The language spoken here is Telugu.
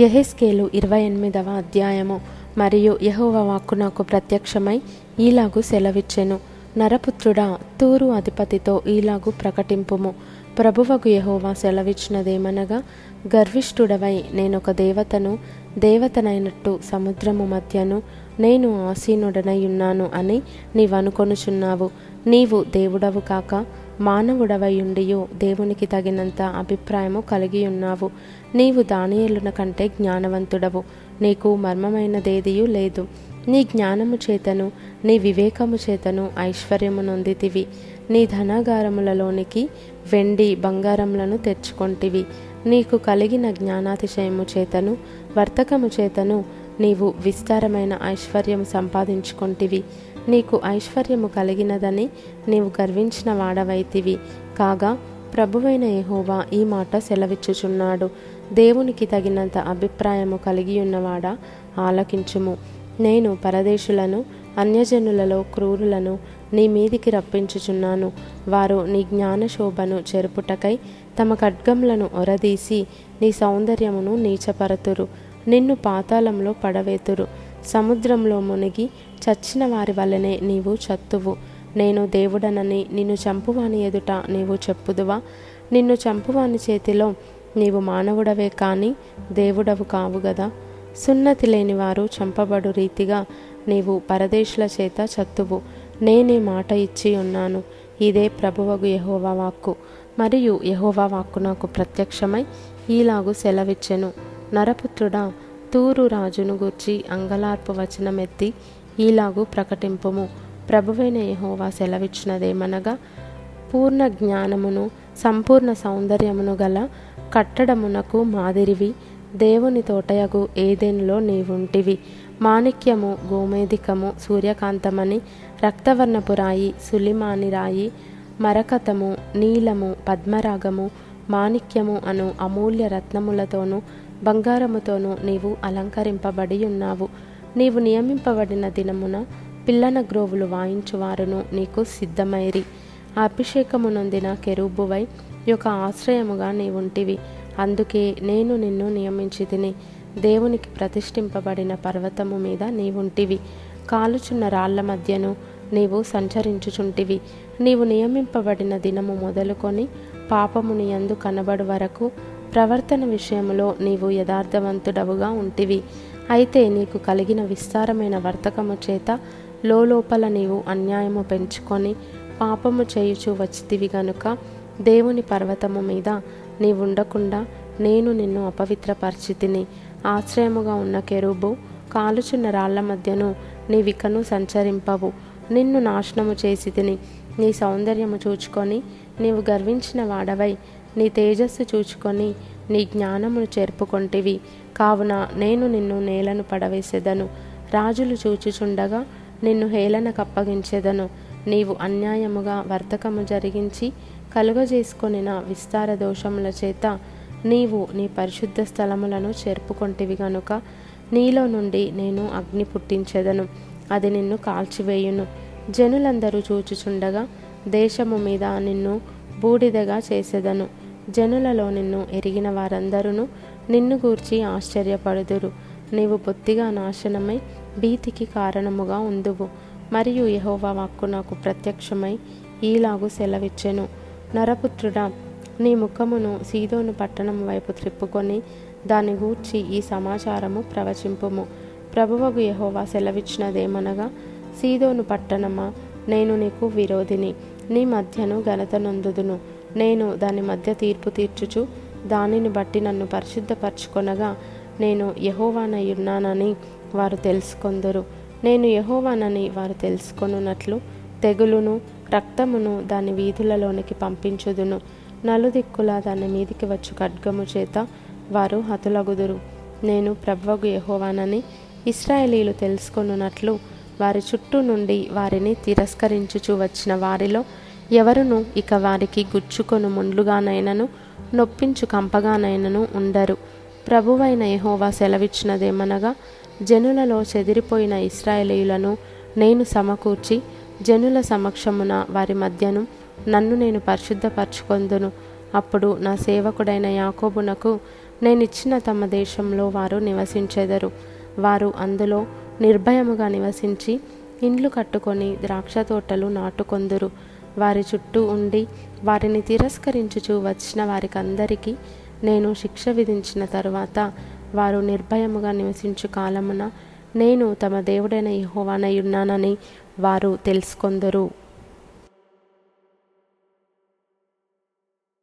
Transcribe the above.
యహెస్కేలు ఇరవై ఎనిమిదవ అధ్యాయము. మరియు యహోవ వాక్కు నాకు ప్రత్యక్షమై ఈలాగు సెలవిచ్చెను. నరపుత్రుడా తూరు అధిపతితో ఈలాగు ప్రకటింపుము. ప్రభువకు యహోవా సెలవిచ్చినదేమనగా గర్విష్ఠుడవై నేనొక దేవతను దేవతనైనట్టు సముద్రము మధ్యను నేను ఆసీనుడనై ఉన్నాను అని నీవనుకొనుచున్నావు. నీవు దేవుడవు కాక మానవుడవయుండియు దేవునికి తగినంత అభిప్రాయము కలిగి ఉన్నావు నీవు దానియేలున కంటే జ్ఞానవంతుడవు. నీకు మర్మమైనదేదియూ లేదు. నీ జ్ఞానము చేతను నీ వివేకము చేతను ఐశ్వర్యము నొందితివి. నీ ధనాగారములలోనికి వెండి బంగారములను తెచ్చుకొంటివి. నీకు కలిగిన జ్ఞానాతిశయము చేతను వర్తకము చేతను నీవు విస్తారమైన ఐశ్వర్యము సంపాదించుకొంటివి. నీకు ఐశ్వర్యము కలిగినదని నీవు గర్వించిన వాడవైతివి. కాగా ప్రభువైన యెహోవా ఈ మాట సెలవిచ్చుచున్నాడు. దేవునికి తగినంత అభిప్రాయము కలిగి ఉన్నవాడా ఆలకించుము. నేను పరదేశులను అన్యజనులలో క్రూరులను నీ మీదికి రప్పించుచున్నాను. వారు నీ జ్ఞాన శోభను చెరుపుటకై తమ ఖడ్గములను ఒరదీసి నీ సౌందర్యమును నీచపరతురు. నిన్ను పాతాళంలో పడవేతురు. సముద్రంలో మునిగి చచ్చిన వారి వలనే నీవు చత్తువు. నేను దేవుడనని నిన్ను చంపువాని ఎదుట నీవు చెప్పుదువా? నిన్ను చంపువాని చేతిలో నీవు మానవుడవే కానీ దేవుడవు కావు గదా? సున్నతి లేని వారు చంపబడు రీతిగా నీవు పరదేశుల చేత చత్తువు. నేనే మాట ఇచ్చి ఉన్నాను. ఇదే ప్రభువగు యహోవా వాక్కు. మరియు యహోవా వాక్కు నాకు ప్రత్యక్షమై ఈలాగు సెలవిచ్చెను. నరపుత్రుడా తూరు రాజును గూర్చి అంగలార్పు వచనమెత్తి ఈలాగు ప్రకటింపుము. ప్రభువైన యహోవా సెలవిచ్చినదేమనగా పూర్ణ జ్ఞానమును సంపూర్ణ సౌందర్యమును గల కట్టడమునకు మాదిరివి దేవుని తోటయగు ఏదెన్లో నీవుంటివి? మాణిక్యము గోమేధికము సూర్యకాంతమని రక్తవర్ణపు రాయి సులిమాని రాయి మరకతము నీలము పద్మరాగము మాణిక్యము అను అమూల్య రత్నములతోనూ బంగారముతోనూ నీవు అలంకరింపబడి ఉన్నావు నీవు నియమింపబడిన దినమున పిల్లన గ్రోవులు వాయించువారును నీకు సిద్ధమైరి. అభిషేకము నొందిన కెరూబువై యొక్క ఆశ్రయముగా నీవుంటివి. అందుకే నేను నిన్ను నియమించి తిని దేవునికి ప్రతిష్ఠింపబడిన పర్వతము మీద నీవుంటివి. కాలుచున్న రాళ్ళ మధ్యను నీవు సంచరించుచుంటివి. నీవు నియమింపబడిన దినము మొదలుకొని పాపముని యందు కనబడు వరకు ప్రవర్తన విషయములో నీవు యథార్థవంతుడవుగా ఉంటివి. అయితే నీకు కలిగిన విస్తారమైన వర్తకము చేత లోపల నీవు అన్యాయము పెంచుకొని పాపము చేయుచు వచ్చితివి గనుక దేవుని పర్వతము మీద నీవుండకుండా నేను నిన్ను అపవిత్రపరిచితిని. ఆశ్రయముగా ఉన్న కెరూబు కాలుచున్న రాళ్ళ మధ్యను నీవికను సంచరింపవు. నిన్ను నాశనము చేసి తిని నీ సౌందర్యము చూచుకొని నీవు గర్వించిన వాడవై. నీ తేజస్సు చూచుకొని నీ జ్ఞానమును చేర్పుకొంటివి. కావున నేను నిన్ను నేలను పడవేసేదను. రాజులు చూచుచుండగా నిన్ను హేళన కప్పగించేదను. నీవు అన్యాయముగా వర్తకము జరిగించి కలుగజేసుకొనిన విస్తార దోషముల చేత నీవు నీ పరిశుద్ధ స్థలములను చేర్పుకొంటివి గనుక. నీలో నుండి నేను అగ్ని పుట్టించెదను అది నిన్ను కాల్చివేయును. జనులందరూ చూచుచుండగా దేశము మీద నిన్ను బూడిదగా చేసేదను. జనులలో నిన్ను ఎరిగిన వారందరూ నిన్ను గూర్చి ఆశ్చర్యపడుదురు. నీవు బొత్తిగా నాశనమై భీతికి కారణముగా ఉందువు. మరియు యహోవా వాక్కు నాకు ప్రత్యక్షమై ఈలాగు సెలవిచ్చెను. నరపుత్రుడా నీ ముఖమును సీదోను పట్టణం వైపు త్రిప్పుకొని దాని గూర్చి ఈ సమాచారము ప్రవచింపుము. ప్రభువగు యహోవా సెలవిచ్చినదేమనగా సీదోను పట్టణమా నేను నీకు విరోధిని. నీ మధ్యను ఘనత నొందుదును. నేను దాని మధ్య తీర్పు తీర్చుచు దానిని బట్టి నన్ను పరిశుద్ధపరచుకొనగా నేను యహోవానయ్యున్నానని వారు తెలుసుకొందరు. నేను యహోవానని వారు తెలుసుకొనున్నట్లు తెగులును రక్తమును దాని వీధులలోనికి పంపించుదును. నలుదిక్కుల దాని మీదికి వచ్చు ఖడ్గము చేత వారు హతులగుదురు. నేను ప్రభువగు యహోవానని ఇస్రాయేలీలు తెలుసుకొనున్నట్లు వారి చుట్టూ నుండి వారిని తిరస్కరించుచు వచ్చిన వారిలో ఎవరును ఇక వారికి గుచ్చుకొను ముండ్లుగానైనను నొప్పించు కంపగానైనను ఉండరు. ప్రభువైన యహోవా సెలవిచ్చినదేమనగా జనులలో చెదిరిపోయిన ఇస్రాయేలీయులను నేను సమకూర్చి జనుల సమక్షమున వారి మధ్యను నన్ను నేను పరిశుద్ధపరచుకొందును. అప్పుడు నా సేవకుడైన యాకోబునకు నేనిచ్చిన తమ దేశంలో వారు నివసించెదరు. వారు అందులో నిర్భయముగా నివసించి ఇండ్లు కట్టుకొని ద్రాక్ష తోటలు నాటుకొందురు. వారి చుట్టూ ఉండి వారిని తిరస్కరించుచు వచ్చిన వారికందరికీ నేను శిక్ష విధించిన తరువాత వారు నిర్భయముగా నివసించు కాలమున నేను తమ దేవుడైన యహోవానై ఉన్నానని వారు తెలుసుకొందరు.